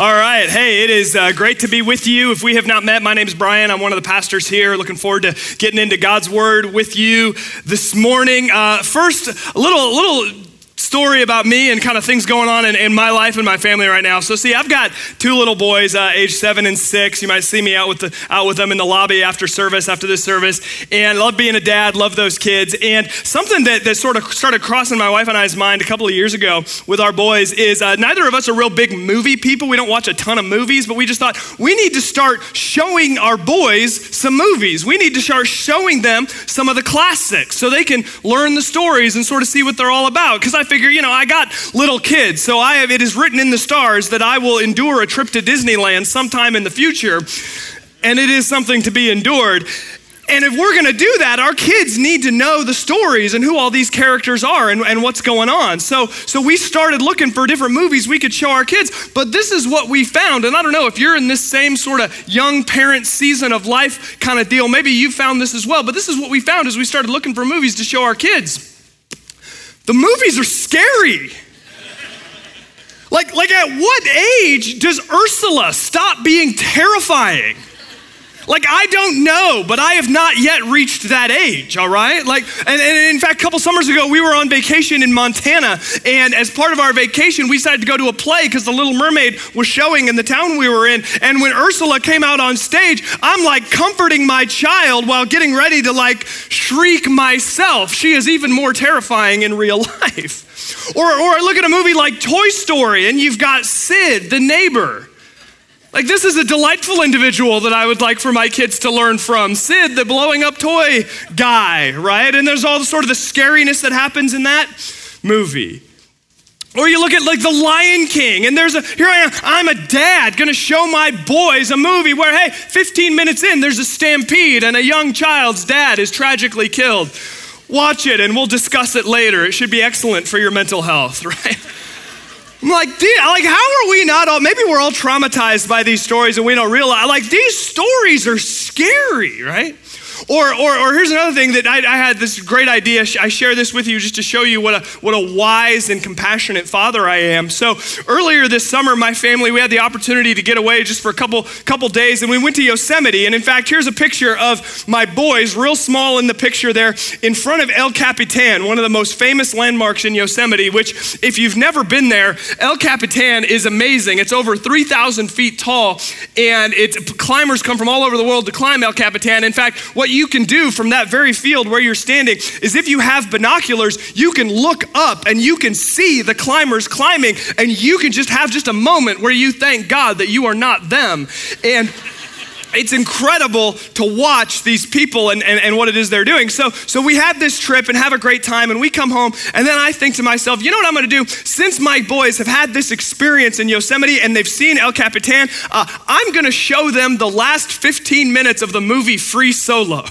All right. Hey, it is uh, great to be with you. If we have not met, my name is Brian. I'm one of the pastors here. Looking forward to getting into God's Word with you this morning. Uh, first, a little, little story about me and kind of things going on in, in, my life and my family right now. So, see, I've got two little boys, uh, age seven and six. You might see me out with the, out with them in the lobby after service, after this service, and love being a dad. Love those kids. And something that, that sort of started crossing my wife and I's mind a couple of years ago with our boys is uh, neither of us are real big movie people. We don't watch a ton of movies, but we just thought we need to start showing our boys some movies. We need to start showing them some of the classics so they can learn the stories and sort of see what they're all about. Because I figure, you know, I got little kids, so I have, it is written in the stars that I will endure a trip to Disneyland sometime in the future, and it is something to be endured. And if we're gonna do that, our kids need to know the stories and who all these characters are and, and, what's going on. So, so we started looking for different movies we could show our kids. But this is what we found. And I don't know if you're in this same sort of young parent season of life kind of deal. Maybe you found this as well. But this is what we found as we started looking for movies to show our kids. The movies are scary. Like, like at what age does Ursula stop being terrifying? Like, I don't know, but I have not yet reached that age, all right? Like, and, and, in fact, a couple summers ago, we were on vacation in Montana, and as part of our vacation, we decided to go to a play because The Little Mermaid was showing in the town we were in. And when Ursula came out on stage, I'm like comforting my child while getting ready to like shriek myself. She is even more terrifying in real life. Or, or look at a movie like Toy Story, and you've got Sid, the neighbor. Like, this is a delightful individual that I would like for my kids to learn from. Sid, the blowing up toy guy, right? And there's all the sort of the scariness that happens in that movie. Or you look at like The Lion King, and there's a, here I am, I'm a dad gonna show my boys a movie where, hey, 15 minutes in, there's a stampede and a young child's dad is tragically killed. Watch it and we'll discuss it later. It should be excellent for your mental health, right? I'm like, like, how are we not all, maybe we're all traumatized by these stories and we don't realize, like, these stories are scary, right? Or, or, or here's another thing that I, I, had this great idea. I share this with you just to show you what a, what a wise and compassionate father I am. So earlier this summer, my family, we had the opportunity to get away just for a couple, couple days and we went to Yosemite. And in fact, here's a picture of my boys, real small in the picture there, in front of El Capitan, one of the most famous landmarks in Yosemite, which if you've never been there, El Capitan is amazing. It's over 3,000 feet tall and climbers come from all over the world to climb El Capitan. In fact, what what you can do from that very field where you're standing is if you have binoculars, you can look up and you can see the climbers climbing, and you can just have just a moment where you thank God that you are not them. And it's incredible to watch these people and, and, and, what it is they're doing. So, so we have this trip and have a great time, and we come home, and then I think to myself, you know what I'm gonna do? Since my boys have had this experience in Yosemite and they've seen El Capitan, uh, I'm gonna show them the last 15 minutes of the movie Free Solo.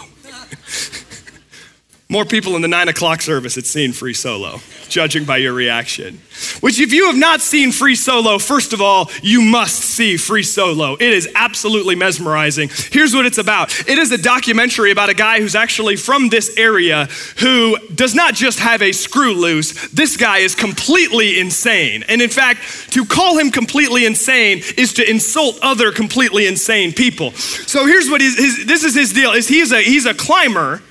More people in the nine o'clock service had seen Free Solo, judging by your reaction. Which, if you have not seen Free Solo, first of all, you must see Free Solo. It is absolutely mesmerizing. Here's what it's about it is a documentary about a guy who's actually from this area who does not just have a screw loose, this guy is completely insane. And in fact, to call him completely insane is to insult other completely insane people. So here's what his, his this is his deal is he's a he's a climber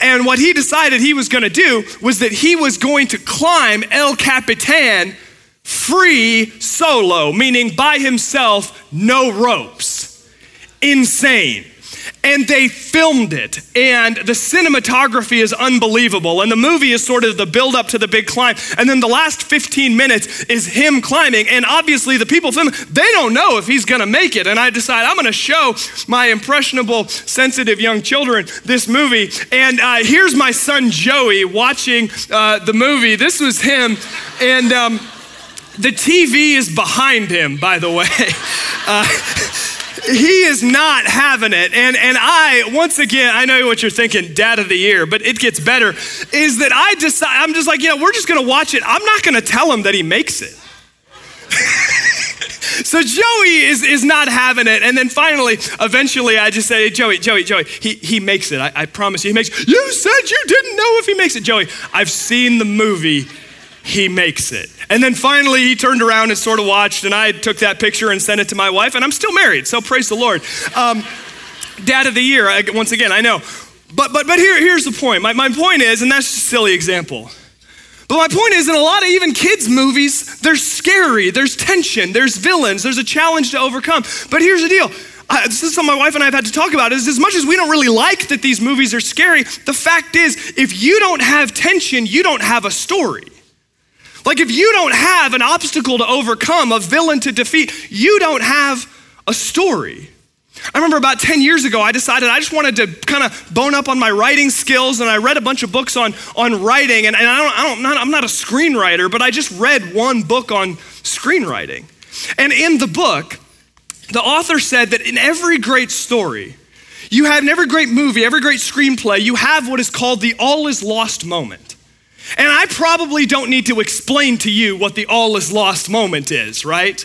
and what he decided he was going to do was that he was going to climb El Capitan free solo, meaning by himself, no ropes. Insane and they filmed it. And the cinematography is unbelievable. And the movie is sort of the build up to the big climb. And then the last 15 minutes is him climbing. And obviously, the people filming, they don't know if he's gonna make it. And I decide I'm gonna show my impressionable, sensitive young children this movie. And uh, here's my son Joey watching uh, the movie. This was him. And um, the TV is behind him, by the way. Uh, he is not having it. And, and I, once again, I know what you're thinking, dad of the year, but it gets better, is that I decide, I'm just like, you know, we're just gonna watch it. I'm not gonna tell him that he makes it. so Joey is, is not having it. And then finally, eventually, I just say, Joey, Joey, Joey, he, he makes it. I, I promise you, he makes it. You said you didn't know if he makes it. Joey, I've seen the movie he makes it. And then finally, he turned around and sort of watched, and I took that picture and sent it to my wife, and I'm still married, so praise the Lord. Um, dad of the year, once again, I know. But, but, but here, here's the point. My, my point is, and that's just a silly example. But my point is, in a lot of even kids' movies, there's scary, there's tension, there's villains, there's a challenge to overcome. But here's the deal. I, this is something my wife and I have had to talk about is as much as we don't really like that these movies are scary, the fact is, if you don't have tension, you don't have a story. Like if you don't have an obstacle to overcome, a villain to defeat, you don't have a story. I remember about 10 years ago, I decided I just wanted to kind of bone up on my writing skills, and I read a bunch of books on, on writing. And, and I don't, I don't, not, I'm not a screenwriter, but I just read one book on screenwriting. And in the book, the author said that in every great story, you have in every great movie, every great screenplay, you have what is called the all is lost moment. And I probably don't need to explain to you what the all is lost moment is, right?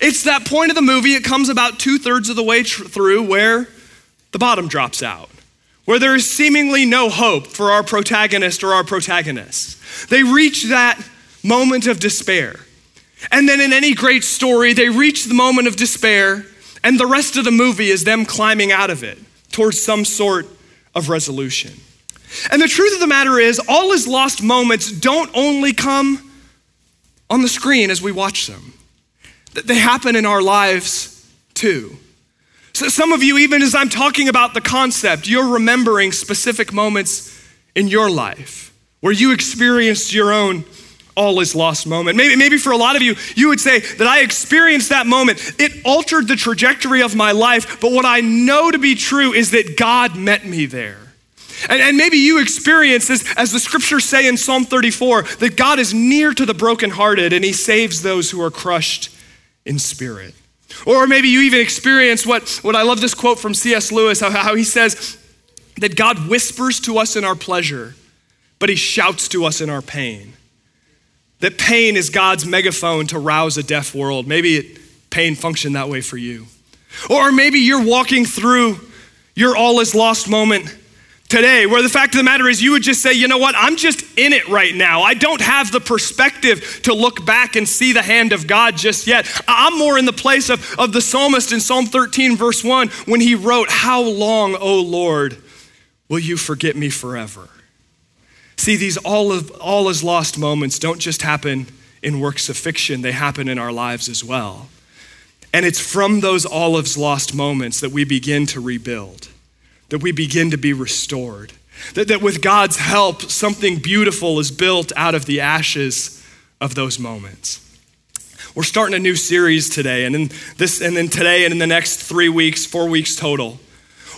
It's that point of the movie, it comes about two thirds of the way tr- through where the bottom drops out, where there is seemingly no hope for our protagonist or our protagonists. They reach that moment of despair. And then in any great story, they reach the moment of despair, and the rest of the movie is them climbing out of it towards some sort of resolution. And the truth of the matter is, all his lost moments don't only come on the screen as we watch them they happen in our lives too. So some of you, even as I'm talking about the concept, you're remembering specific moments in your life where you experienced your own all is lost moment. Maybe, maybe for a lot of you, you would say that I experienced that moment. It altered the trajectory of my life, but what I know to be true is that God met me there. And, and maybe you experience this, as the scriptures say in Psalm 34, that God is near to the brokenhearted and he saves those who are crushed in spirit. Or maybe you even experience what, what I love this quote from C.S. Lewis, how, how he says that God whispers to us in our pleasure, but he shouts to us in our pain. That pain is God's megaphone to rouse a deaf world. Maybe it, pain functioned that way for you. Or maybe you're walking through your all is lost moment today, where the fact of the matter is you would just say, you know what, I'm just in it right now. I don't have the perspective to look back and see the hand of God just yet. I'm more in the place of, of the psalmist in Psalm 13, verse 1, when he wrote, How long, O Lord, will you forget me forever? See, these all, of, all is lost moments don't just happen in works of fiction, they happen in our lives as well. And it's from those all olives lost moments that we begin to rebuild that we begin to be restored. That, that with God's help, something beautiful is built out of the ashes of those moments. We're starting a new series today, and in this, and then today, and in the next three weeks, four weeks total,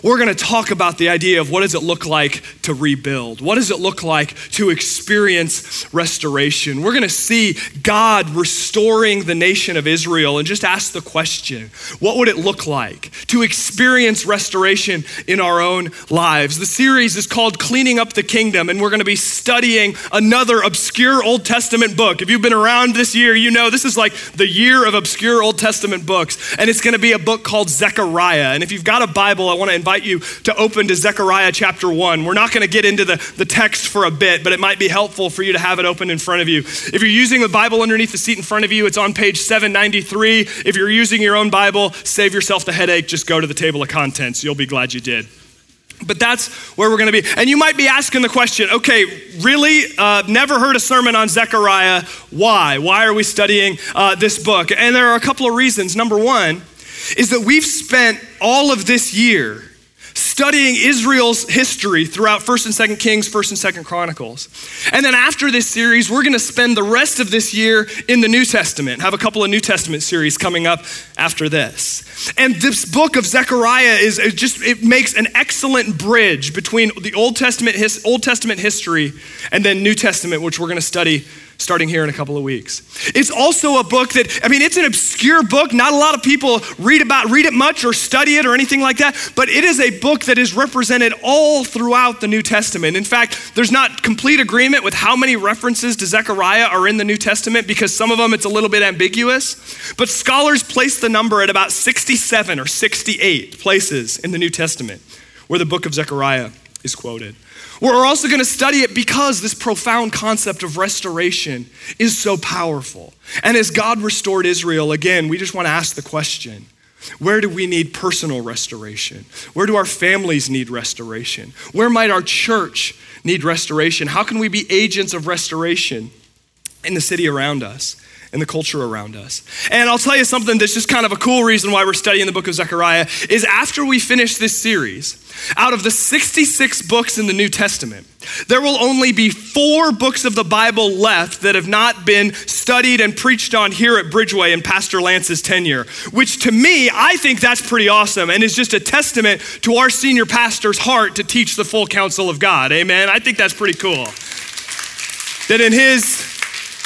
we're going to talk about the idea of what does it look like to rebuild? What does it look like to experience restoration? We're going to see God restoring the nation of Israel and just ask the question, what would it look like to experience restoration in our own lives? The series is called Cleaning Up the Kingdom and we're going to be studying another obscure Old Testament book. If you've been around this year, you know this is like the year of obscure Old Testament books and it's going to be a book called Zechariah. And if you've got a Bible, I want to invite invite you to open to Zechariah chapter 1. We're not going to get into the, the text for a bit, but it might be helpful for you to have it open in front of you. If you're using the Bible underneath the seat in front of you, it's on page 793. If you're using your own Bible, save yourself the headache, just go to the table of contents. You'll be glad you did. But that's where we're going to be. And you might be asking the question okay, really? Uh, never heard a sermon on Zechariah. Why? Why are we studying uh, this book? And there are a couple of reasons. Number one is that we've spent all of this year studying Israel's history throughout 1st and 2nd Kings, 1st and 2nd Chronicles. And then after this series, we're going to spend the rest of this year in the New Testament. Have a couple of New Testament series coming up after this. And this book of Zechariah is it just it makes an excellent bridge between the Old Testament his, Old Testament history and then New Testament, which we're going to study starting here in a couple of weeks. It's also a book that, I mean, it's an obscure book. Not a lot of people read about, read it much or study it or anything like that, but it is a book that is represented all throughout the New Testament. In fact, there's not complete agreement with how many references to Zechariah are in the New Testament because some of them it's a little bit ambiguous, but scholars place the number at about 67 or 68 places in the New Testament where the book of Zechariah is quoted. We're also going to study it because this profound concept of restoration is so powerful. And as God restored Israel, again, we just want to ask the question where do we need personal restoration? Where do our families need restoration? Where might our church need restoration? How can we be agents of restoration in the city around us? And the culture around us. And I'll tell you something that's just kind of a cool reason why we're studying the book of Zechariah is after we finish this series, out of the 66 books in the New Testament, there will only be four books of the Bible left that have not been studied and preached on here at Bridgeway in Pastor Lance's tenure, which to me, I think that's pretty awesome and is just a testament to our senior pastor's heart to teach the full counsel of God. Amen. I think that's pretty cool. That in his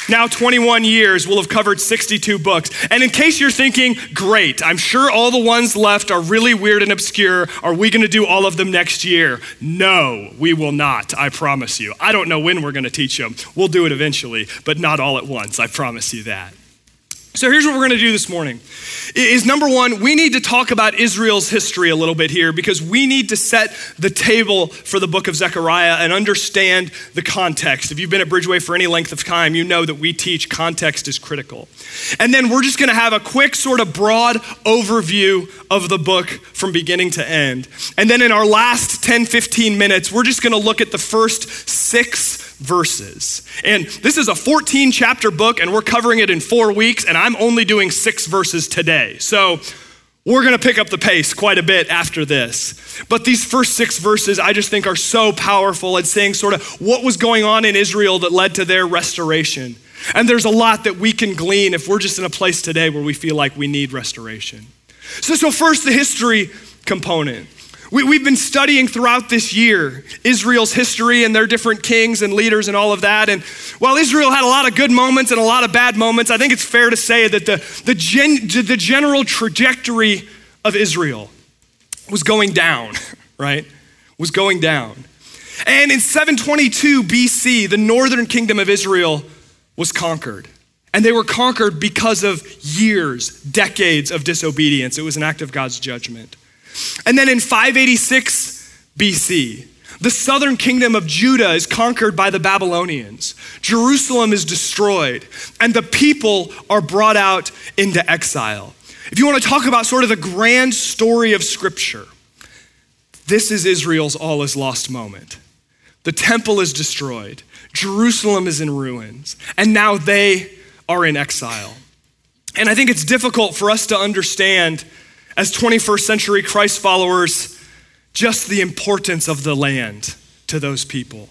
now 21 years, we'll have covered 62 books. And in case you're thinking, great, I'm sure all the ones left are really weird and obscure. Are we going to do all of them next year? No, we will not, I promise you. I don't know when we're going to teach them. We'll do it eventually, but not all at once, I promise you that. So here's what we're going to do this morning. Is number 1, we need to talk about Israel's history a little bit here because we need to set the table for the book of Zechariah and understand the context. If you've been at Bridgeway for any length of time, you know that we teach context is critical. And then we're just going to have a quick sort of broad overview of the book from beginning to end. And then in our last 10 15 minutes, we're just going to look at the first 6 verses. And this is a 14 chapter book, and we're covering it in four weeks, and I'm only doing six verses today. So we're going to pick up the pace quite a bit after this. But these first six verses, I just think, are so powerful at saying sort of what was going on in Israel that led to their restoration. And there's a lot that we can glean if we're just in a place today where we feel like we need restoration. So, so first, the history component. We, have been studying throughout this year Israel's history and their different kings and leaders and all of that. And while Israel had a lot of good moments and a lot of bad moments, I think it's fair to say that the, the, gen, the general trajectory of Israel was going down, right? Was going down. And in 722 BC, the northern kingdom of Israel was conquered. And they were conquered because of years, decades of disobedience. It was an act of God's judgment. And then in 586 BC, the southern kingdom of Judah is conquered by the Babylonians. Jerusalem is destroyed, and the people are brought out into exile. If you want to talk about sort of the grand story of Scripture, this is Israel's all is lost moment. The temple is destroyed, Jerusalem is in ruins, and now they are in exile. And I think it's difficult for us to understand as 21st century Christ followers just the importance of the land to those people.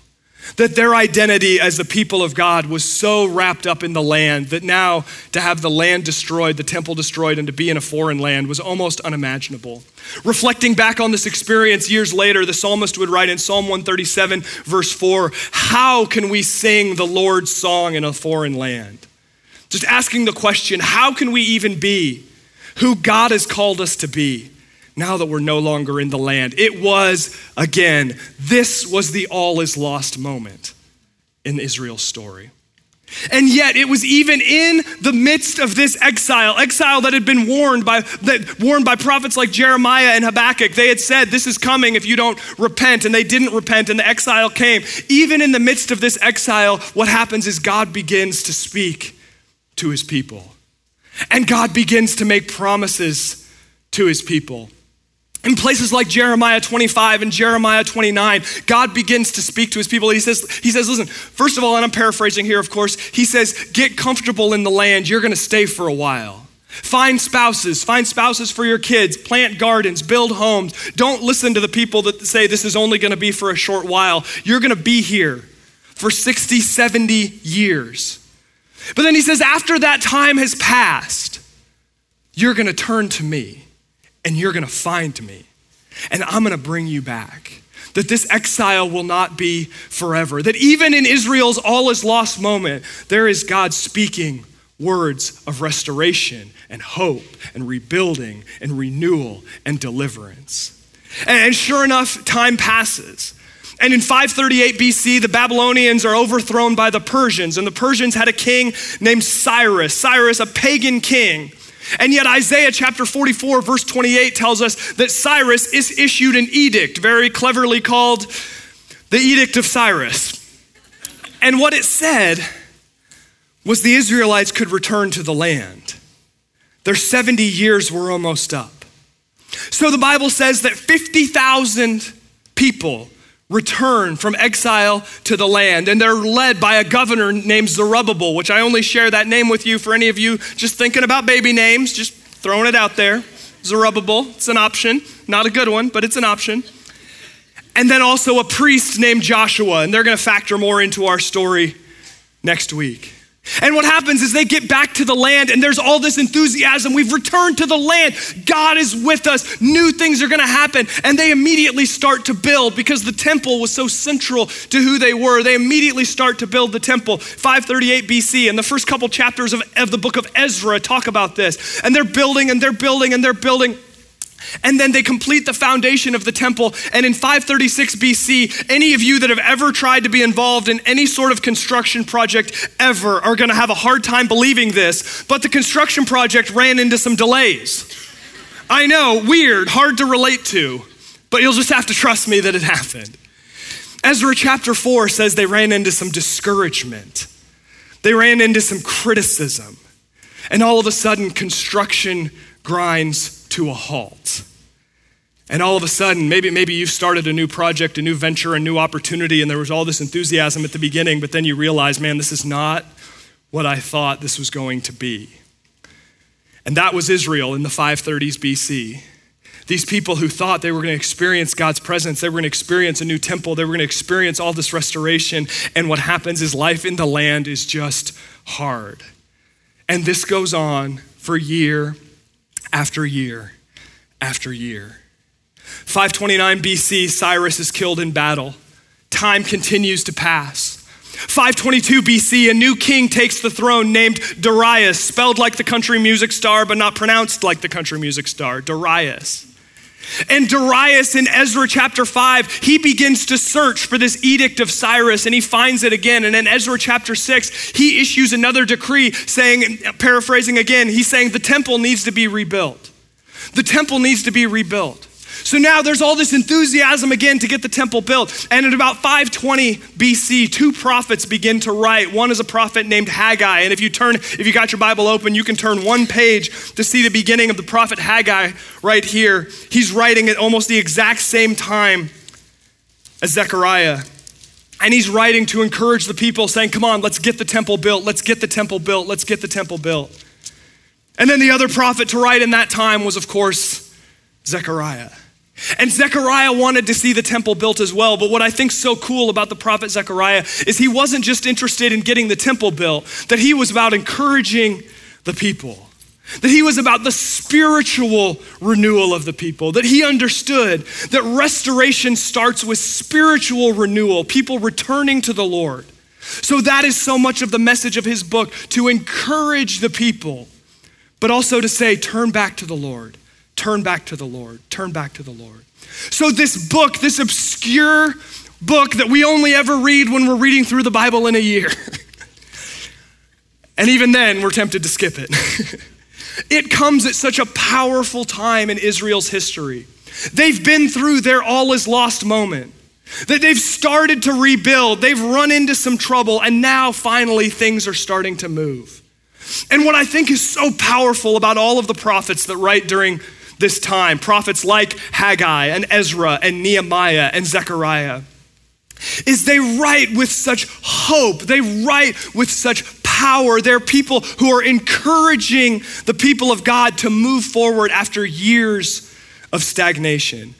That their identity as the people of God was so wrapped up in the land that now to have the land destroyed, the temple destroyed, and to be in a foreign land was almost unimaginable. Reflecting back on this experience years later, the psalmist would write in Psalm 137, verse 4 How can we sing the Lord's song in a foreign land? Just asking the question, how can we even be who God has called us to be now that we're no longer in the land. It was, again, this was the all is lost moment in Israel's story. And yet it was even in the midst of this exile, exile that had been warned by that warned by prophets like Jeremiah and Habakkuk. They had said, This is coming if you don't repent, and they didn't repent, and the exile came. Even in the midst of this exile, what happens is God begins to speak to his people. And God begins to make promises to his people. In places like Jeremiah 25 and Jeremiah 29, God begins to speak to his people. He says, he says, listen, first of all, and I'm paraphrasing here, of course, he says, get comfortable in the land. You're going to stay for a while. Find spouses, find spouses for your kids, plant gardens, build homes. Don't listen to the people that say this is only going to be for a short while. You're going to be here for 60, 70 years. But then he says, after that time has passed, you're going to turn to me and you're going to find me and I'm going to bring you back. That this exile will not be forever. That even in Israel's all is lost moment, there is God speaking words of restoration and hope and rebuilding and renewal and deliverance. And sure enough, time passes. And in 538 BC, the Babylonians are overthrown by the Persians, and the Persians had a king named Cyrus. Cyrus, a pagan king, And yet, Isaiah chapter 44, verse 28 tells us that Cyrus is issued an edict, very cleverly called the Edict of Cyrus. And what it said was the Israelites could return to the land. Their 70 years were almost up. So the Bible says that 50,000 people return from exile to the land, and they're led by a governor named Zerubbabel, which I only share that name with you for any of you just thinking about baby names, just throwing it out there. Zerubbabel, it's an option, not a good one, but it's an option. And then also a priest named Joshua, and they're gonna factor more into our story next week. And what happens is they get back to the land and there's all this enthusiasm. We've returned to the land. God is with us. New things are going to happen. And they immediately start to build because the temple was so central to who they were. They immediately start to build the temple. 538 BC. And the first couple chapters of, of the book of Ezra talk about this. And they're building and they're building and they're building. And then they complete the foundation of the temple. And in 536 BC, any of you that have ever tried to be involved in any sort of construction project ever are going to have a hard time believing this. But the construction project ran into some delays. I know, weird, hard to relate to, but you'll just have to trust me that it happened. Ezra chapter 4 says they ran into some discouragement, they ran into some criticism. And all of a sudden, construction grinds to a halt. And all of a sudden, maybe, maybe you started a new project, a new venture, a new opportunity, and there was all this enthusiasm at the beginning, but then you realize, man, this is not what I thought this was going to be. And that was Israel in the 530s BC. These people who thought they were going to experience God's presence, they were going to experience a new temple, they were going to experience all this restoration. And what happens is life in the land is just hard. And this goes on for year after year after year. 529 BC, Cyrus is killed in battle. Time continues to pass. 522 BC, a new king takes the throne named Darius, spelled like the country music star, but not pronounced like the country music star, Darius. And Darius in Ezra chapter 5, he begins to search for this edict of Cyrus and he finds it again. And in Ezra chapter 6, he issues another decree saying, paraphrasing again, he's saying the temple needs to be rebuilt. The temple needs to be rebuilt. So now there's all this enthusiasm again to get the temple built. And at about 520 BC, two prophets begin to write. One is a prophet named Haggai. And if you turn, if you got your Bible open, you can turn one page to see the beginning of the prophet Haggai right here. He's writing at almost the exact same time as Zechariah. And he's writing to encourage the people, saying, Come on, let's get the temple built. Let's get the temple built. Let's get the temple built. And then the other prophet to write in that time was, of course, Zechariah. And Zechariah wanted to see the temple built as well. But what I think's so cool about the prophet Zechariah is he wasn't just interested in getting the temple built, that he was about encouraging the people. That he was about the spiritual renewal of the people, that he understood that restoration starts with spiritual renewal, people returning to the Lord. So that is so much of the message of his book to encourage the people, but also to say, turn back to the Lord. Turn back to the Lord. Turn back to the Lord. So, this book, this obscure book that we only ever read when we're reading through the Bible in a year, and even then we're tempted to skip it. it comes at such a powerful time in Israel's history. They've been through their all is lost moment. That they've started to rebuild, they've run into some trouble, and now finally things are starting to move. And what I think is so powerful about all of the prophets that write during this time, prophets like Haggai and Ezra and Nehemiah and Zechariah, is they write with such hope. They write with such power. They're people who are encouraging the people of God to move forward after years of stagnation.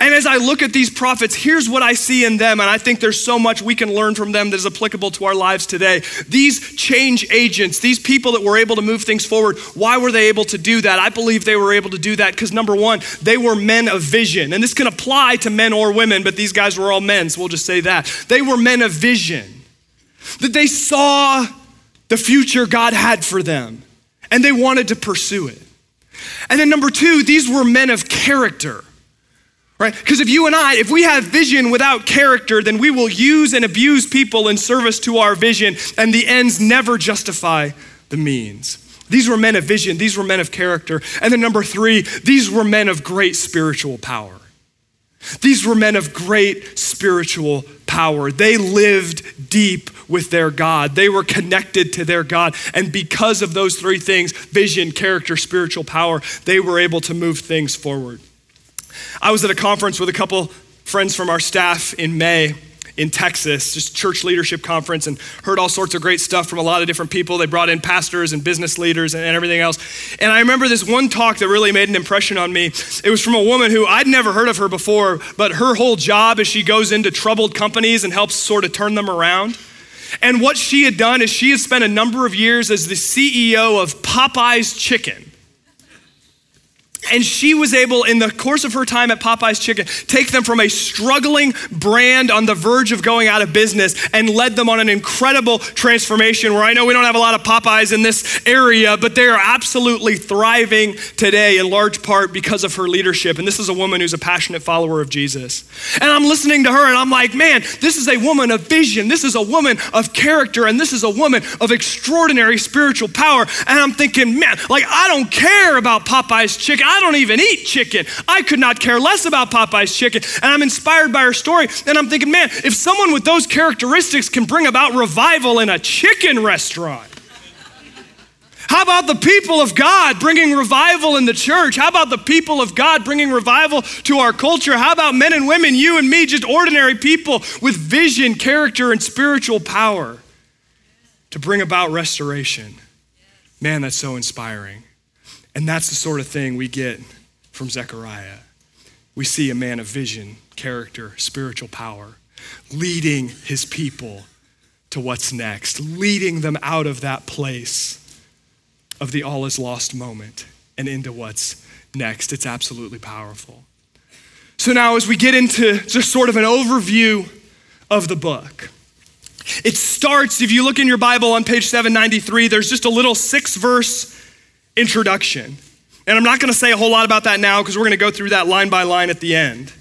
And as I look at these prophets, here's what I see in them, and I think there's so much we can learn from them that is applicable to our lives today. These change agents, these people that were able to move things forward, why were they able to do that? I believe they were able to do that because number one, they were men of vision. And this can apply to men or women, but these guys were all men, so we'll just say that. They were men of vision, that they saw the future God had for them, and they wanted to pursue it. And then number two, these were men of character right? Because if you and I, if we have vision without character, then we will use and abuse people in service to our vision, and the ends never justify the means. These were men of vision, these were men of character. And then number three, these were men of great spiritual power. These were men of great spiritual power. They lived deep with their God. They were connected to their God. And because of those three things vision, character, spiritual power they were able to move things forward. I was at a conference with a couple friends from our staff in May in Texas, just church leadership conference, and heard all sorts of great stuff from a lot of different people. They brought in pastors and business leaders and, everything else. And I remember this one talk that really made an impression on me. It was from a woman who I'd never heard of her before, but her whole job is she goes into troubled companies and helps sort of turn them around. And what she had done is she had spent a number of years as the CEO of Popeye's Chicken. And she was able, in the course of her time at Popeye's Chicken, take them from a struggling brand on the verge of going out of business and led them on an incredible transformation where I know we don't have a lot of Popeyes in this area, but they are absolutely thriving today in large part because of her leadership. And this is a woman who's a passionate follower of Jesus. And I'm listening to her and I'm like, man, this is a woman of vision. This is a woman of character. And this is a woman of extraordinary spiritual power. And I'm thinking, man, like, I don't care about Popeye's Chicken. I don't even eat chicken. I could not care less about Popeye's chicken. And I'm inspired by her story. And I'm thinking, man, if someone with those characteristics can bring about revival in a chicken restaurant, how about the people of God bringing revival in the church? How about the people of God bringing revival to our culture? How about men and women, you and me, just ordinary people with vision, character, and spiritual power to bring about restoration? Man, that's so inspiring. And that's the sort of thing we get from Zechariah. We see a man of vision, character, spiritual power, leading his people to what's next, leading them out of that place of the all is lost moment and into what's next. It's absolutely powerful. So now, as we get into just sort of an overview of the book, it starts, if you look in your Bible on page 793, there's just a little six verse introduction. And I'm not going to say a whole lot about that now because we're going to go through that line by line at the end.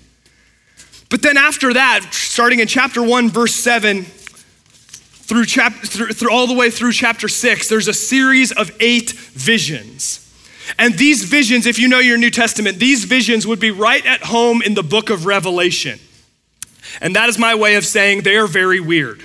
But then after that, starting in chapter 1, verse 7, through, chap- through, through all the way through chapter 6, there's a series of eight visions. And these visions, if you know your New Testament, these visions would be right at home in the book of Revelation. And that is my way of saying they are very weird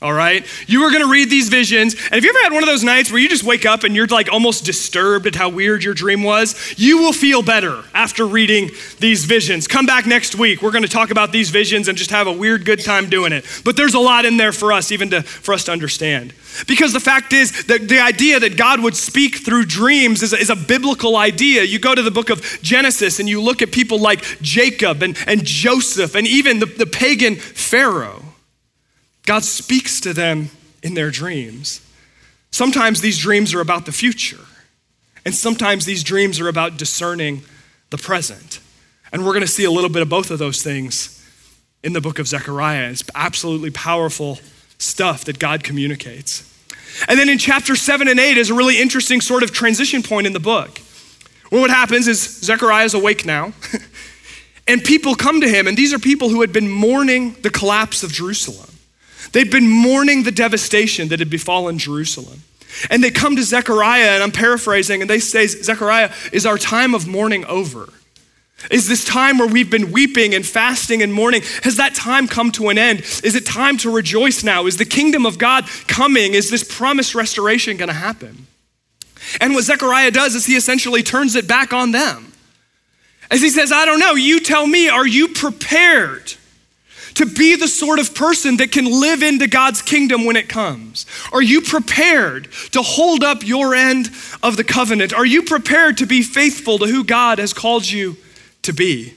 all right? You are gonna read these visions. And have you ever had one of those nights where you just wake up and you're like almost disturbed at how weird your dream was? You will feel better after reading these visions. Come back next week. We're gonna talk about these visions and just have a weird good time doing it. But there's a lot in there for us, even to, for us to understand. Because the fact is that the idea that God would speak through dreams is a, is a biblical idea. You go to the book of Genesis and you look at people like Jacob and, and Joseph and even the, the pagan Pharaoh God speaks to them in their dreams. Sometimes these dreams are about the future, and sometimes these dreams are about discerning the present. And we're going to see a little bit of both of those things in the book of Zechariah. It's absolutely powerful stuff that God communicates. And then in chapter 7 and 8 is a really interesting sort of transition point in the book. Well, what happens is Zechariah is awake now, and people come to him, and these are people who had been mourning the collapse of Jerusalem. They'd been mourning the devastation that had befallen Jerusalem. And they come to Zechariah, and I'm paraphrasing, and they say, Zechariah, is our time of mourning over? Is this time where we've been weeping and fasting and mourning, has that time come to an end? Is it time to rejoice now? Is the kingdom of God coming? Is this promised restoration going to happen? And what Zechariah does is he essentially turns it back on them. As he says, I don't know, you tell me, are you prepared? To be the sort of person that can live into God's kingdom when it comes? Are you prepared to hold up your end of the covenant? Are you prepared to be faithful to who God has called you to be?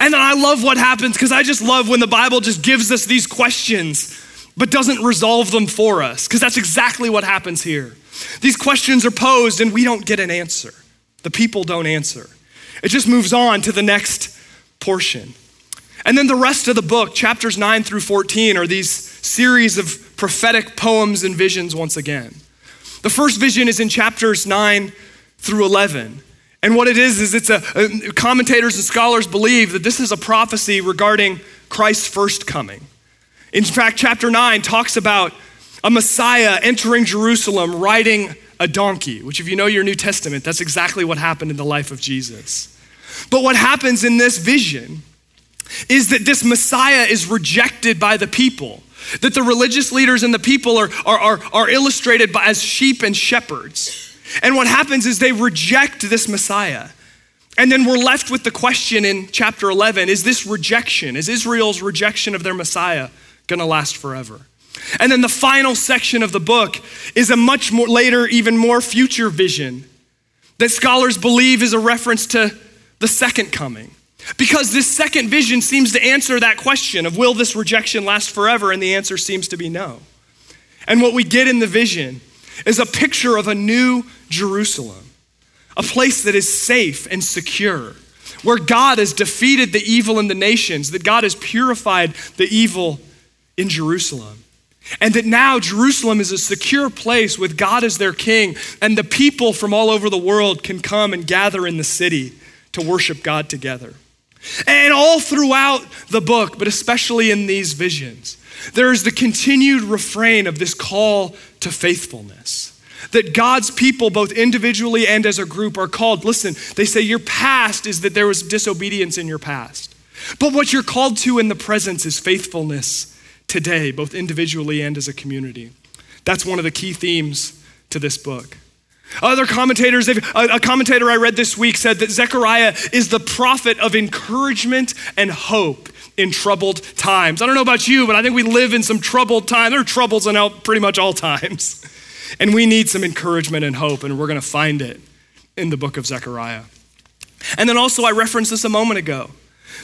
And then I love what happens because I just love when the Bible just gives us these questions but doesn't resolve them for us because that's exactly what happens here. These questions are posed and we don't get an answer. The people don't answer. It just moves on to the next portion. And then the rest of the book, chapters 9 through 14, are these series of prophetic poems and visions once again. The first vision is in chapters 9 through 11. And what it is, is it's a, a, commentators and scholars believe that this is a prophecy regarding Christ's first coming. In fact, chapter 9 talks about a Messiah entering Jerusalem riding a donkey, which, if you know your New Testament, that's exactly what happened in the life of Jesus. But what happens in this vision is that this Messiah is rejected by the people, that the religious leaders and the people are, are, are, are illustrated by, as sheep and shepherds. And what happens is they reject this Messiah. And then we're left with the question in chapter 11 is this rejection, is Israel's rejection of their Messiah going to last forever? And then the final section of the book is a much more later, even more future vision that scholars believe is a reference to the second coming. Because this second vision seems to answer that question of will this rejection last forever? And the answer seems to be no. And what we get in the vision is a picture of a new Jerusalem, a place that is safe and secure, where God has defeated the evil in the nations, that God has purified the evil in Jerusalem. And that now Jerusalem is a secure place with God as their king, and the people from all over the world can come and gather in the city to worship God together. And all throughout the book, but especially in these visions, there is the continued refrain of this call to faithfulness. That God's people, both individually and as a group, are called. Listen, they say your past is that there was disobedience in your past. But what you're called to in the presence is faithfulness today, both individually and as a community. That's one of the key themes to this book. Other commentators, a commentator I read this week said that Zechariah is the prophet of encouragement and hope in troubled times. I don't know about you, but I think we live in some troubled times. There are troubles in pretty much all times. And we need some encouragement and hope, and we're going to find it in the book of Zechariah. And then also, I referenced this a moment ago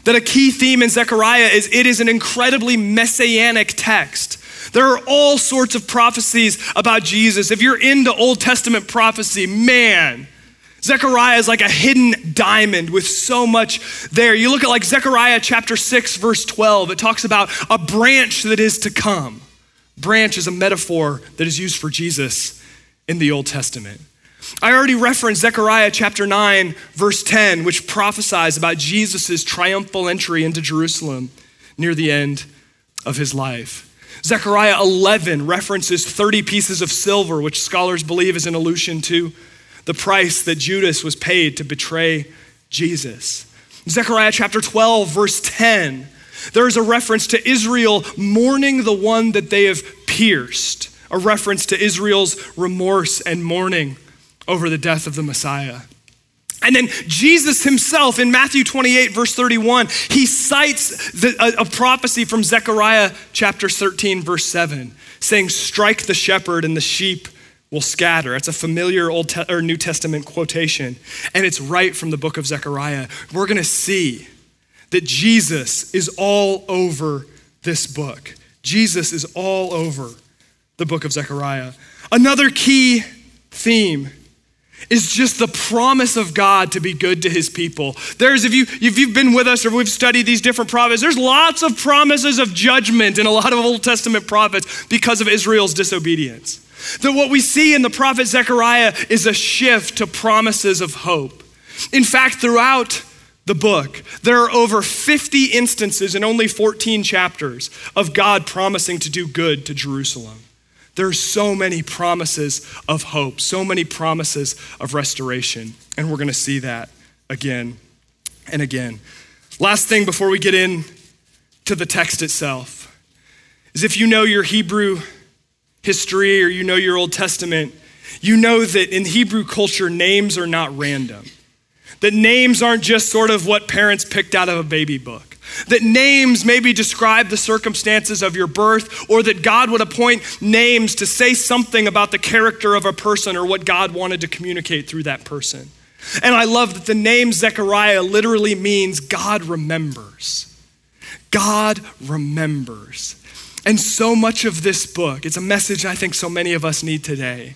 that a key theme in Zechariah is it is an incredibly messianic text. There are all sorts of prophecies about Jesus. If you're into Old Testament prophecy, man, Zechariah is like a hidden diamond with so much there. You look at like Zechariah chapter 6, verse 12, it talks about a branch that is to come. Branch is a metaphor that is used for Jesus in the Old Testament. I already referenced Zechariah chapter 9, verse 10, which prophesies about Jesus' triumphal entry into Jerusalem near the end of his life. Zechariah 11 references 30 pieces of silver, which scholars believe is an allusion to the price that Judas was paid to betray Jesus. Zechariah chapter 12, verse 10, there is a reference to Israel mourning the one that they have pierced, a reference to Israel's remorse and mourning over the death of the Messiah. And then Jesus himself in Matthew 28, verse 31, he cites the, a, a, prophecy from Zechariah chapter 13, verse 7, saying, Strike the shepherd and the sheep will scatter. It's a familiar Old Te- or New Testament quotation, and it's right from the book of Zechariah. We're going to see that Jesus is all over this book. Jesus is all over the book of Zechariah. Another key theme is just the promise of God to be good to his people. There's, if, you, if you've been with us or we've studied these different prophets, there's lots of promises of judgment in a lot of Old Testament prophets because of Israel's disobedience. That what we see in the prophet Zechariah is a shift to promises of hope. In fact, throughout the book, there are over 50 instances in only 14 chapters of God promising to do good to Jerusalem. There are so many promises of hope, so many promises of restoration. And we're going to see that again and again. Last thing before we get in to the text itself is if you know your Hebrew history or you know your Old Testament, you know that in Hebrew culture, names are not random. That names aren't just sort of what parents picked out of a baby book that names maybe describe the circumstances of your birth, or that God would appoint names to say something about the character of a person or what God wanted to communicate through that person. And I love that the name Zechariah literally means God remembers. God remembers. And so much of this book, it's a message I think so many of us need today.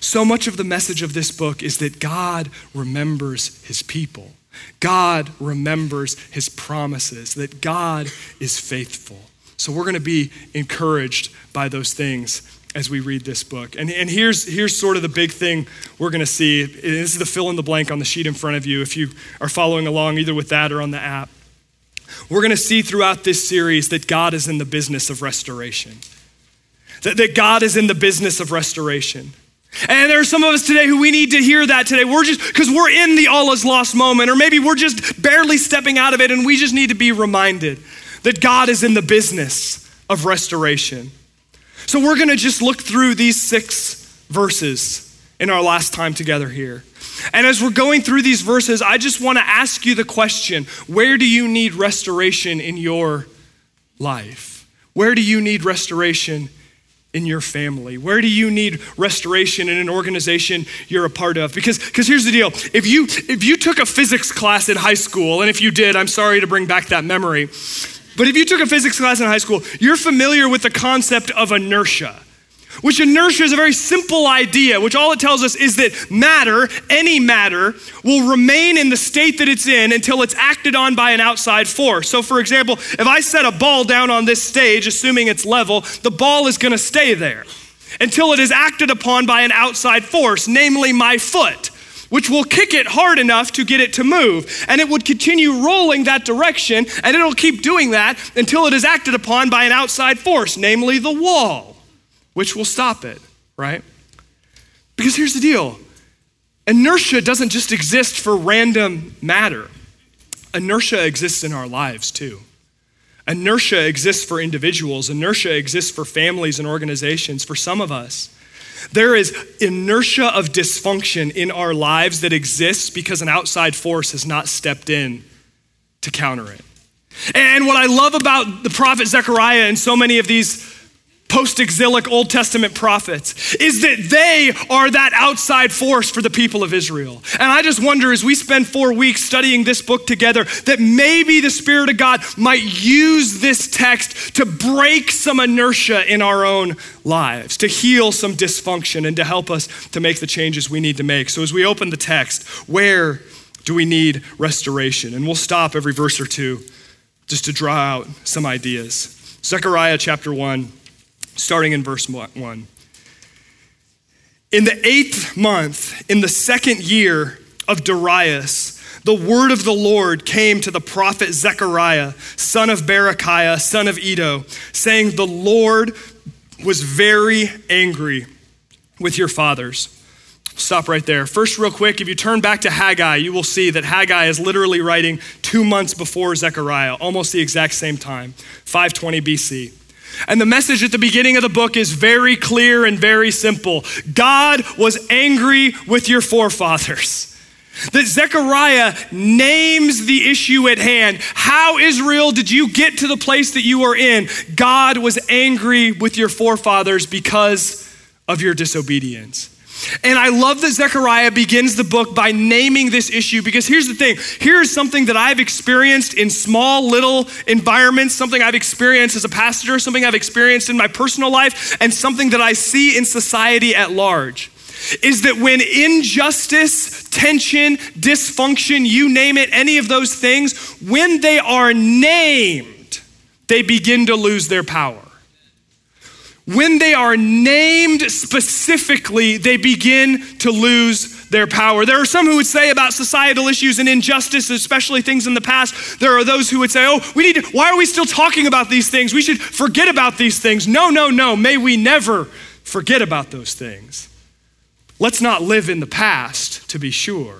So much of the message of this book is that God remembers his people. God remembers his promises, that God is faithful. So we're going to be encouraged by those things as we read this book. And, and here's, here's sort of the big thing we're going to see. This is the fill in the blank on the sheet in front of you if you are following along either with that or on the app. We're going to see throughout this series that God is in the business of restoration. That, that God is in the business of restoration. And there are some of us today who we need to hear that today. We're just, because we're in the all is lost moment, or maybe we're just barely stepping out of it and we just need to be reminded that God is in the business of restoration. So we're going to just look through these six verses in our last time together here. And as we're going through these verses, I just want to ask you the question where do you need restoration in your life? Where do you need restoration in your family? Where do you need restoration in an organization you're a part of? Because because here's the deal. If you if you took a physics class in high school, and if you did, I'm sorry to bring back that memory. But if you took a physics class in high school, you're familiar with the concept of inertia which inertia is a very simple idea, which all it tells us is that matter, any matter, will remain in the state that it's in until it's acted on by an outside force. So, for example, if I set a ball down on this stage, assuming it's level, the ball is going to stay there until it is acted upon by an outside force, namely my foot. Which will kick it hard enough to get it to move. And it would continue rolling that direction, and it'll keep doing that until it is acted upon by an outside force, namely the wall which will stop it, right? Because here's the deal inertia doesn't just exist for random matter, inertia exists in our lives too. Inertia exists for individuals, inertia exists for families and organizations, for some of us. There is inertia of dysfunction in our lives that exists because an outside force has not stepped in to counter it. And what I love about the prophet Zechariah and so many of these post exilic Old Testament prophets is that they are that outside force for the people of Israel. And I just wonder as we spend four weeks studying this book together that maybe the Spirit of God might use this text to break some inertia in our own lives, to heal some dysfunction, and to help us to make the changes we need to make. So as we open the text, where do we need restoration? And we'll stop every verse or two just to draw out some ideas. Zechariah chapter 1 starting in verse 1. In the eighth month, in the second year of Darius, the word of the Lord came to the prophet Zechariah, son of Berechiah, son of Iddo, saying, The Lord was very angry with your fathers. Stop right there. First, real quick, if you turn back to Haggai, you will see that Haggai is literally writing two months before Zechariah, almost the exact same time, 520 BC. And the message at the beginning of the book is very clear and very simple God was angry with your forefathers. That Zechariah names the issue at hand. How, Israel, did you get to the place that you are in? God was angry with your forefathers because of your disobedience. And I love that Zechariah begins the book by naming this issue because here's the thing here's something that I've experienced in small little environments, something I've experienced as a pastor, something I've experienced in my personal life, and something that I see in society at large. Is that when injustice, tension, dysfunction, you name it, any of those things, when they are named, they begin to lose their power when they are named specifically, they begin to lose their power. There are some who would say about societal issues and injustice, especially things in the past, there are those who would say, oh, we need to, why are we still talking about these things? We should forget about these things. No, no, no. May we never forget about those things. Let's not live in the past, to be sure.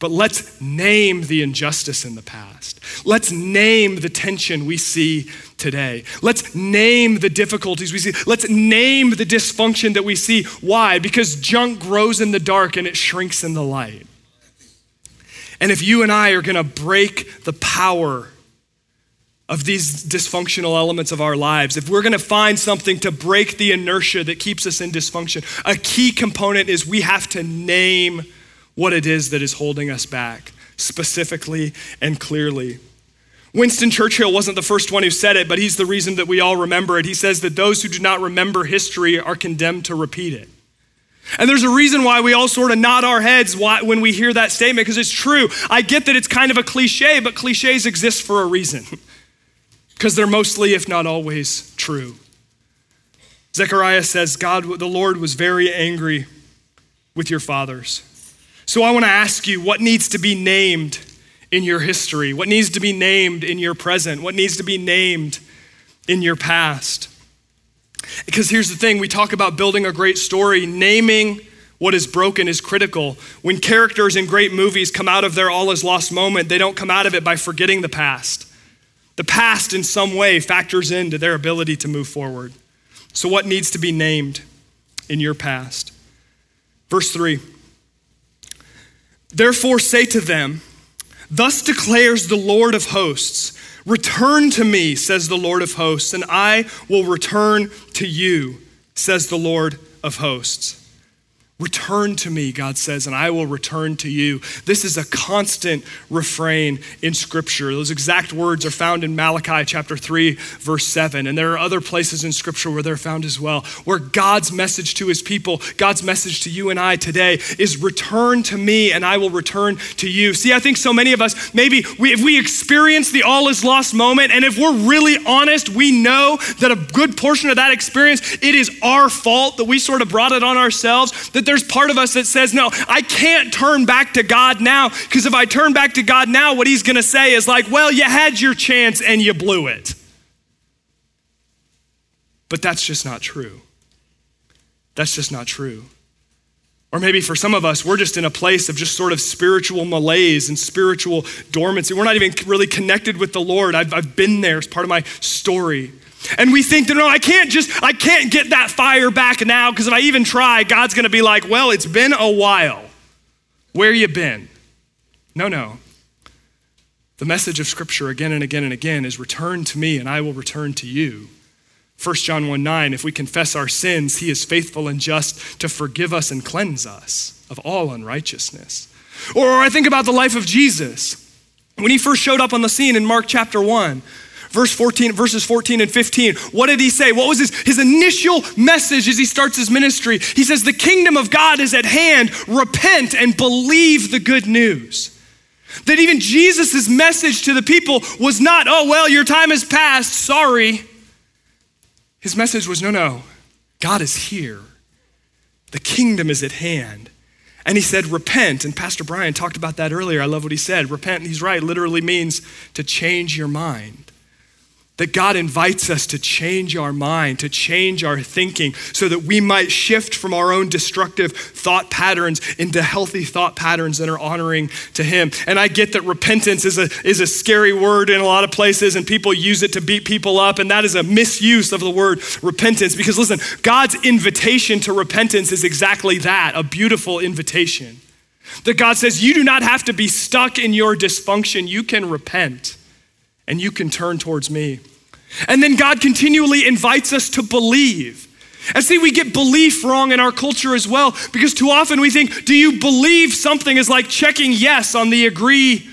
But let's name the injustice in the past. Let's name the tension we see today. Let's name the difficulties we see. Let's name the dysfunction that we see. Why? Because junk grows in the dark and it shrinks in the light. And if you and I are going to break the power of these dysfunctional elements of our lives, if we're going to find something to break the inertia that keeps us in dysfunction, a key component is we have to name what it is that is holding us back specifically and clearly. Winston Churchill wasn't the first one who said it, but he's the reason that we all remember it. He says that those who do not remember history are condemned to repeat it. And there's a reason why we all sort of nod our heads when we hear that statement, because it's true. I get that it's kind of a cliche, but cliches exist for a reason, because they're mostly, if not always, true. Zechariah says, God, the Lord was very angry with your fathers. So I want to ask you what needs to be named in your history? What needs to be named in your present? What needs to be named in your past? Because here's the thing we talk about building a great story, naming what is broken is critical. When characters in great movies come out of their all is lost moment, they don't come out of it by forgetting the past. The past, in some way, factors into their ability to move forward. So, what needs to be named in your past? Verse 3 Therefore, say to them, Thus declares the Lord of hosts Return to me, says the Lord of hosts, and I will return to you, says the Lord of hosts. Return to me, God says, and I will return to you. This is a constant refrain in Scripture. Those exact words are found in Malachi chapter 3, verse 7. And there are other places in Scripture where they're found as well, where God's message to his people, God's message to you and I today is return to me, and I will return to you. See, I think so many of us, maybe we, if we experience the all is lost moment, and if we're really honest, we know that a good portion of that experience, it is our fault that we sort of brought it on ourselves, that there's part of us that says, no, I can't turn back to God now, because if I turn back to God now, what He's gonna say is like, well, you had your chance and you blew it. But that's just not true. That's just not true. Or maybe for some of us, we're just in a place of just sort of spiritual malaise and spiritual dormancy. We're not even really connected with the Lord. I've, I've been there, it's part of my story. And we think that, no, I can't just, I can't get that fire back now because if I even try, God's going to be like, well, it's been a while. Where you been? No, no. The message of Scripture again and again and again is return to me and I will return to you. 1 John 1 9, if we confess our sins, he is faithful and just to forgive us and cleanse us of all unrighteousness. Or I think about the life of Jesus. When he first showed up on the scene in Mark chapter 1, verse 14, verses 14 and 15. What did he say? What was his, his initial message as he starts his ministry? He says, The kingdom of God is at hand. Repent and believe the good news. That even Jesus' message to the people was not, oh, well, your time has passed, sorry. His message was, no, no, God is here. The kingdom is at hand. And he said, repent. And Pastor Brian talked about that earlier. I love what he said. Repent, he's right, literally means to change your mind that God invites us to change our mind, to change our thinking, so that we might shift from our own destructive thought patterns into healthy thought patterns that are honoring to Him. And I get that repentance is a, is a scary word in a lot of places, and people use it to beat people up, and that is a misuse of the word repentance. Because listen, God's invitation to repentance is exactly that a beautiful invitation. That God says, You do not have to be stuck in your dysfunction, you can repent and you can turn towards me. And then God continually invites us to believe. And see, we get belief wrong in our culture as well because too often we think, do you believe something is like checking yes on the agree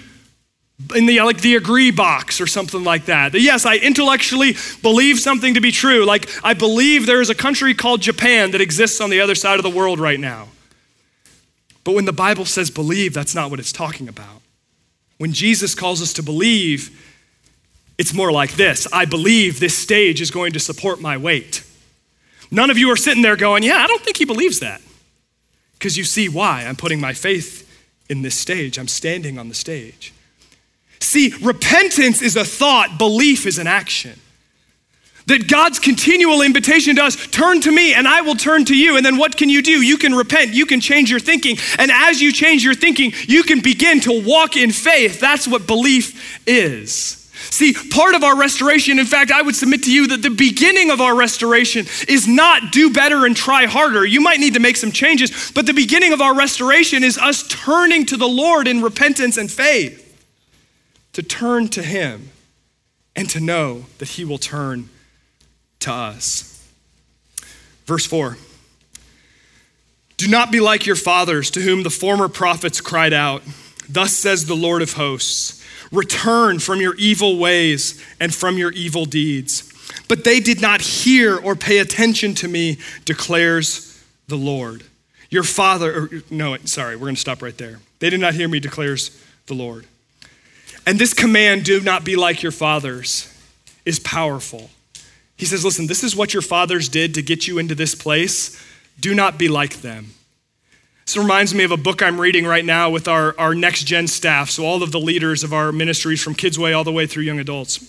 in the like the agree box or something like that. Yes, I intellectually believe something to be true. Like I believe there is a country called Japan that exists on the other side of the world right now. But when the Bible says believe, that's not what it's talking about. When Jesus calls us to believe, it's more like this I believe this stage is going to support my weight. None of you are sitting there going, Yeah, I don't think he believes that. Because you see why I'm putting my faith in this stage, I'm standing on the stage. See, repentance is a thought, belief is an action. That God's continual invitation to us, turn to me and I will turn to you. And then what can you do? You can repent, you can change your thinking. And as you change your thinking, you can begin to walk in faith. That's what belief is. See, part of our restoration, in fact, I would submit to you that the beginning of our restoration is not do better and try harder. You might need to make some changes, but the beginning of our restoration is us turning to the Lord in repentance and faith, to turn to Him and to know that He will turn to us. Verse 4 Do not be like your fathers, to whom the former prophets cried out, Thus says the Lord of hosts. Return from your evil ways and from your evil deeds. But they did not hear or pay attention to me, declares the Lord. Your father, or, no, sorry, we're going to stop right there. They did not hear me, declares the Lord. And this command, do not be like your fathers, is powerful. He says, listen, this is what your fathers did to get you into this place. Do not be like them. This reminds me of a book I'm reading right now with our, our next gen staff, so all of the leaders of our ministries from Kids Way all the way through young adults.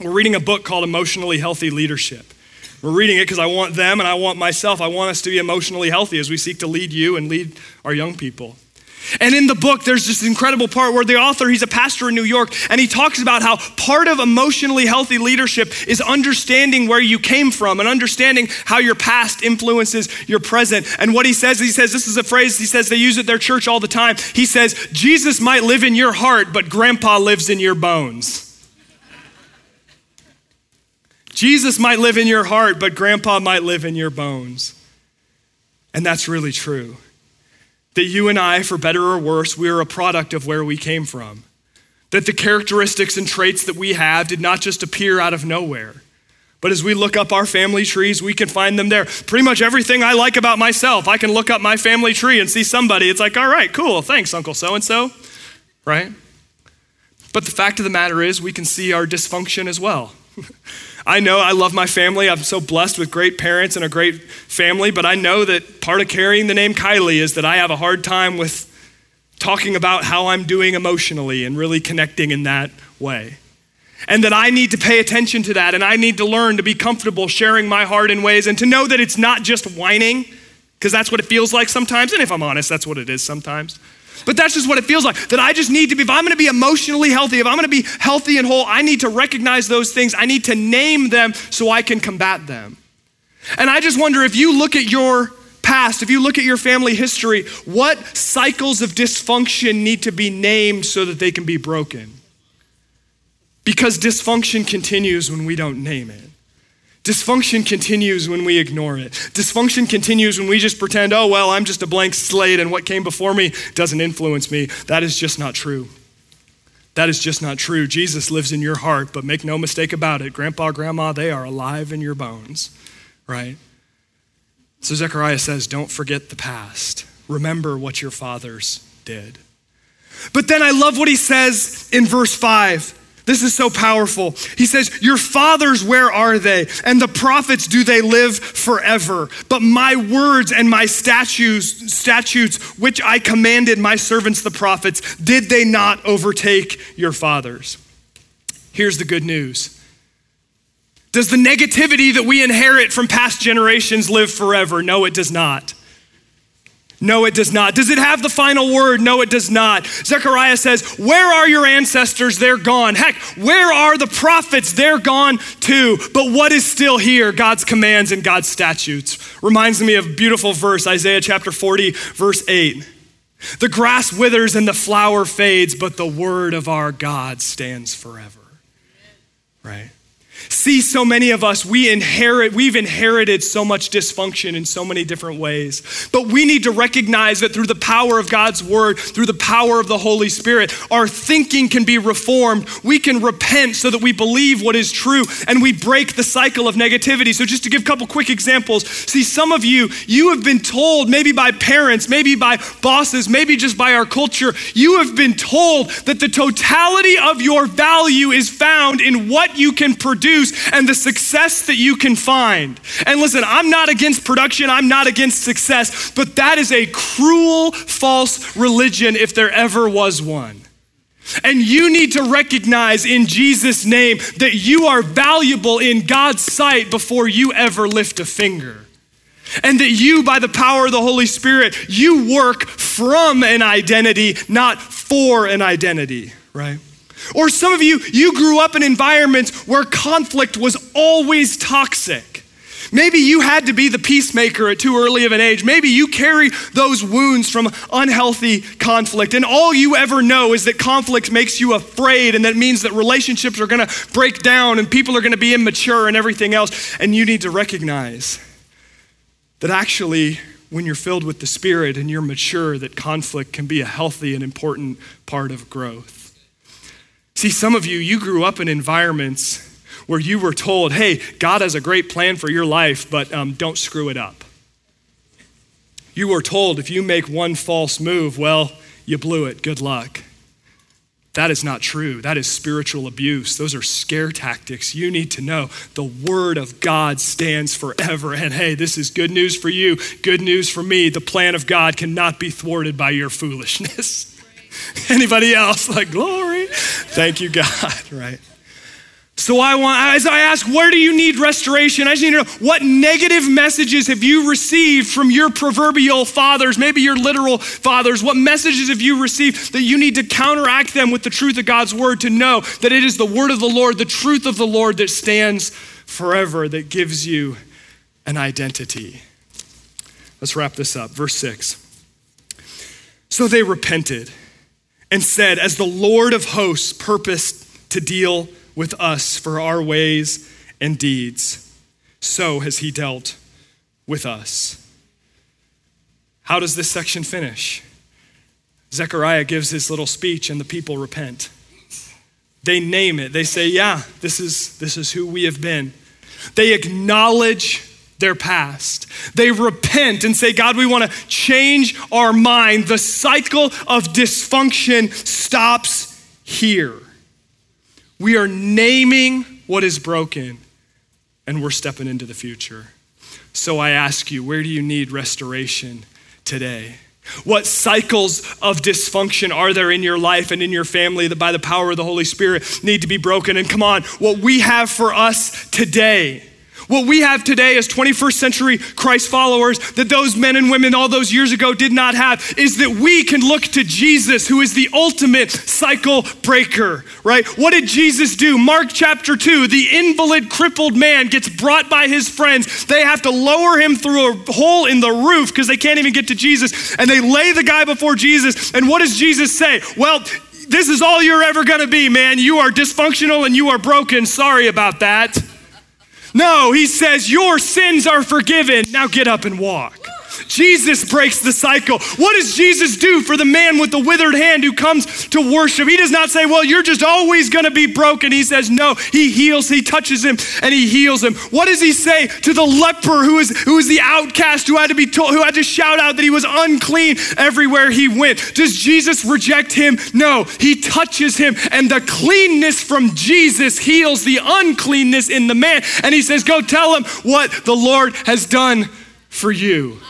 We're reading a book called Emotionally Healthy Leadership. We're reading it because I want them and I want myself. I want us to be emotionally healthy as we seek to lead you and lead our young people. And in the book, there's this incredible part where the author, he's a pastor in New York, and he talks about how part of emotionally healthy leadership is understanding where you came from and understanding how your past influences your present. And what he says, he says, this is a phrase, he says they use at their church all the time. He says, Jesus might live in your heart, but grandpa lives in your bones. Jesus might live in your heart, but grandpa might live in your bones. And that's really true that you and I, for better or worse, we are a product of where we came from. That the characteristics and traits that we have did not just appear out of nowhere. But as we look up our family trees, we can find them there. Pretty much everything I like about myself, I can look up my family tree and see somebody. It's like, all right, cool, thanks, Uncle so and so, right? But the fact of the matter is, we can see our dysfunction as well. I know I love my family. I'm so blessed with great parents and a great family, but I know that part of carrying the name Kiley is that I have a hard time with talking about how I'm doing emotionally and really connecting in that way. And that I need to pay attention to that and I need to learn to be comfortable sharing my heart in ways and to know that it's not just whining, because that's what it feels like sometimes. And if I'm honest, that's what it is sometimes. But that's just what it feels like. That I just need to be, if I'm gonna be emotionally healthy, if I'm gonna be healthy and whole, I need to recognize those things. I need to name them so I can combat them. And I just wonder if you look at your past, if you look at your family history, what cycles of dysfunction need to be named so that they can be broken? Because dysfunction continues when we don't name it. Dysfunction continues when we ignore it. Dysfunction continues when we just pretend, oh, well, I'm just a blank slate and what came before me doesn't influence me. That is just not true. That is just not true. Jesus lives in your heart, but make no mistake about it. Grandpa, grandma, they are alive in your bones, right? So Zechariah says, don't forget the past. Remember what your fathers did. But then I love what he says in verse 5. This is so powerful. He says, Your fathers, where are they? And the prophets, do they live forever? But my words and my statutes, statutes, which I commanded my servants, the prophets, did they not overtake your fathers? Here's the good news. Does the negativity that we inherit from past generations live forever? No, it does not. No, it does not. Does it have the final word? No, it does not. Zechariah says, Where are your ancestors? They're gone. Heck, where are the prophets? They're gone too. But what is still here? God's commands and God's statutes. Reminds me of a beautiful verse, Isaiah chapter 40, verse 8. The grass withers and the flower fades, but the word of our God stands forever. Right? See, so many of us, we inherit, we've inherited so much dysfunction in so many different ways. But we need to recognize that through the power of God's word, through the power of the Holy Spirit, our thinking can be reformed. We can repent so that we believe what is true and we break the cycle of negativity. So, just to give a couple quick examples, see, some of you, you have been told, maybe by parents, maybe by bosses, maybe just by our culture, you have been told that the totality of your value is found in what you can produce produce and the success that you can find. And listen, I'm not against production, I'm not against success, but that is a cruel, false religion if there ever was one. And you need to recognize in Jesus' name that you are valuable in God's sight before you ever lift a finger. And that you, by the power of the Holy Spirit, you work from an identity, not for an identity, right? Or some of you, you grew up in environments where conflict was always toxic. Maybe you had to be the peacemaker at too early of an age. Maybe you carry those wounds from unhealthy conflict. And all you ever know is that conflict makes you afraid, and that means that relationships are gonna break down and people are gonna be immature and everything else. And you need to recognize that actually, when you're filled with the Spirit and you're mature, that conflict can be a healthy and important part of growth. See, some of you, you grew up in environments where you were told, hey, God has a great plan for your life, but um, don't screw it up. You were told if you make one false move, well, you blew it. Good luck. That is not true. That is spiritual abuse. Those are scare tactics. You need to know the Word of God stands forever. And hey, this is good news for you, good news for me. The plan of God cannot be thwarted by your foolishness. Anybody else? Like, glory. Thank you, God, right? So I want, as I ask, where do you need restoration? I just need to know what negative messages have you received from your proverbial fathers, maybe your literal fathers? What messages have you received that you need to counteract them with the truth of God's word to know that it is the word of the Lord, the truth of the Lord that stands forever, that gives you an identity? Let's wrap this up. Verse 6. So they repented and said, As the Lord of hosts purposed to deal with us for our ways and deeds, so has he dealt with us. How does this section finish? Zechariah gives his little speech and the people repent. They name it. They say, "Yeah, this is this is who we have been." They acknowledge their past. They repent and say, God, we want to change our mind. The cycle of dysfunction stops here. We are naming what is broken and we're stepping into the future. So I ask you, where do you need restoration today? What cycles of dysfunction are there in your life and in your family that by the power of the Holy Spirit need to be broken? And come on, what we have for us today what we have today as 21st century Christ followers that those men and women all those years ago did not have is that we can look to Jesus, who is the ultimate cycle breaker, right? What did Jesus do? Mark chapter 2, the invalid, crippled man gets brought by his friends. They have to lower him through a hole in the roof because they can't even get to Jesus. And they lay the guy before Jesus. And what does Jesus say? Well, this is all you're ever going to be, man. You are dysfunctional and you are broken. Sorry about that. No, he says, Your sins are forgiven. Now get up and walk. Jesus breaks the cycle. What does Jesus do for the man with the withered hand who comes to worship? He does not say, Well, you're just always going to be broken. He says, No, he heals, he touches him, and he heals him. What does he say to the leper who is, who is the outcast who had to be told, who had to shout out that he was unclean everywhere he went? Does Jesus reject him? No, he touches him, and the cleanness from Jesus heals the uncleanness in the man. And he says, Go tell him what the Lord has done for you.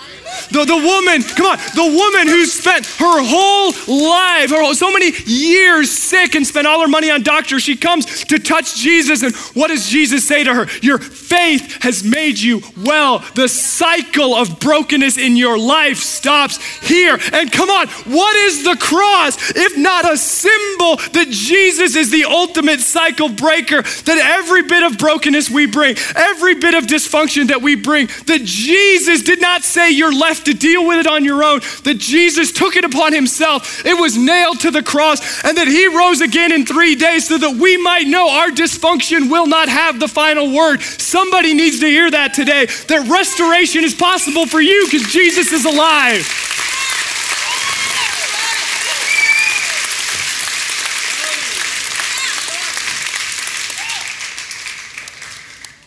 The, the woman, come on, the woman who spent her whole life, her, so many years sick and spent all her money on doctors, she comes to touch Jesus. And what does Jesus say to her? Your faith has made you well. The cycle of brokenness in your life stops here. And come on, what is the cross if not a symbol that Jesus is the ultimate cycle breaker? That every bit of brokenness we bring, every bit of dysfunction that we bring, that Jesus did not say you're to deal with it on your own, that Jesus took it upon himself. It was nailed to the cross, and that he rose again in three days so that we might know our dysfunction will not have the final word. Somebody needs to hear that today that restoration is possible for you because Jesus is alive.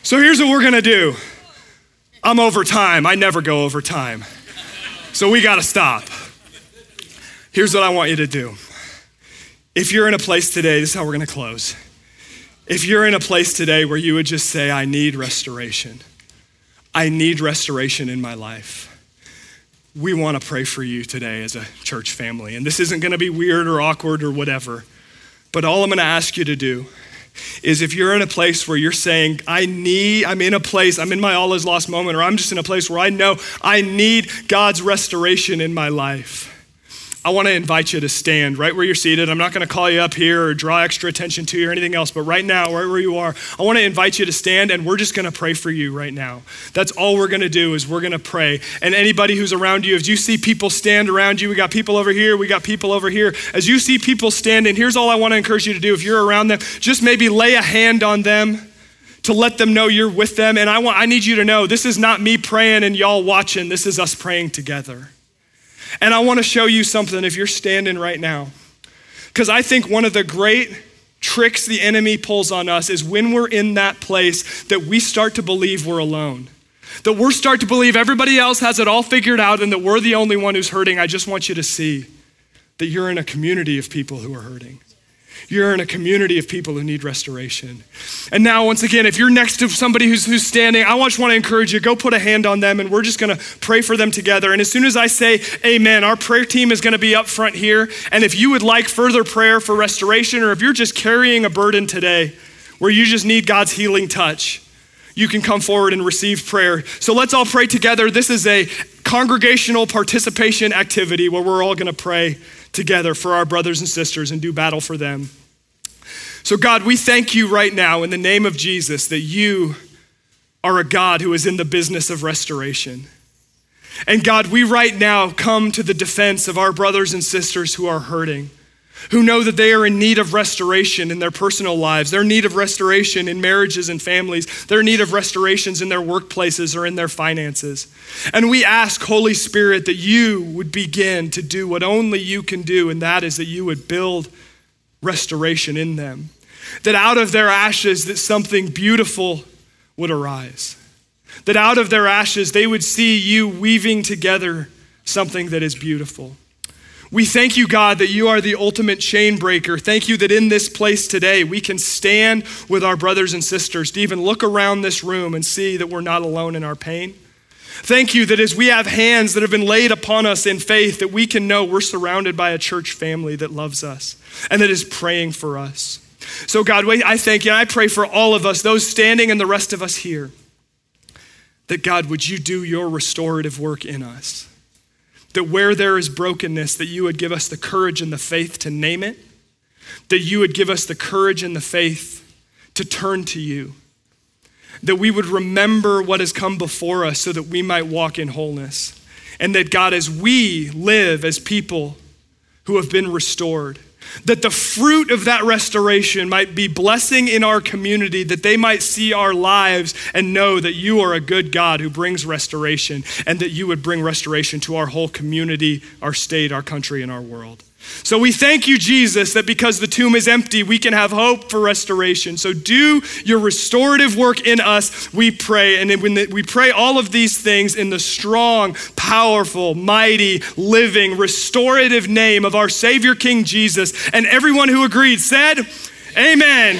So here's what we're gonna do. I'm over time. I never go over time. So we got to stop. Here's what I want you to do. If you're in a place today, this is how we're going to close. If you're in a place today where you would just say, I need restoration, I need restoration in my life, we want to pray for you today as a church family. And this isn't going to be weird or awkward or whatever, but all I'm going to ask you to do is if you're in a place where you're saying, I need, I'm in a place, I'm in my all is lost moment, or I'm just in a place where I know I need God's restoration in my life. I want to invite you to stand right where you're seated. I'm not going to call you up here or draw extra attention to you or anything else, but right now, right where you are, I want to invite you to stand and we're just going to pray for you right now. That's all we're going to do is we're going to pray. And anybody who's around you, as you see people stand around you, we got people over here, we got people over here. As you see people standing, here's all I want to encourage you to do. If you're around them, just maybe lay a hand on them to let them know you're with them. And I want I need you to know this is not me praying and y'all watching. This is us praying together. And I want to show you something if you're standing right now. Because I think one of the great tricks the enemy pulls on us is when we're in that place that we start to believe we're alone. That we start to believe everybody else has it all figured out and that we're the only one who's hurting. I just want you to see that you're in a community of people who are hurting. You're in a community of people who need restoration. And now, once again, if you're next to somebody who's, who's standing, I just want to encourage you go put a hand on them and we're just going to pray for them together. And as soon as I say amen, our prayer team is going to be up front here. And if you would like further prayer for restoration or if you're just carrying a burden today, where you just need God's healing touch, you can come forward and receive prayer. So let's all pray together. This is a congregational participation activity where we're all going to pray together for our brothers and sisters and do battle for them. So, God, we thank you right now in the name of Jesus that you are a God who is in the business of restoration. And God, we right now come to the defense of our brothers and sisters who are hurting, who know that they are in need of restoration in their personal lives, their need of restoration in marriages and families, their need of restorations in their workplaces or in their finances. And we ask, Holy Spirit, that you would begin to do what only you can do, and that is that you would build restoration in them. That out of their ashes, that something beautiful would arise. That out of their ashes, they would see you weaving together something that is beautiful. We thank you, God, that you are the ultimate chain breaker. Thank you that in this place today, we can stand with our brothers and sisters to even look around this room and see that we're not alone in our pain. Thank you that as we have hands that have been laid upon us in faith, that we can know we're surrounded by a church family that loves us and that is praying for us. So, God, I thank you and I pray for all of us, those standing and the rest of us here, that God, would you do your restorative work in us? That where there is brokenness, that you would give us the courage and the faith to name it, that you would give us the courage and the faith to turn to you, that we would remember what has come before us so that we might walk in wholeness. And that God, as we live as people who have been restored, that the fruit of that restoration might be blessing in our community, that they might see our lives and know that you are a good God who brings restoration, and that you would bring restoration to our whole community, our state, our country, and our world. So we thank you, Jesus, that because the tomb is empty, we can have hope for restoration. So do your restorative work in us, we pray. And when we pray all of these things in the strong, powerful, mighty, living, restorative name of our Savior King Jesus. And everyone who agreed said, Amen.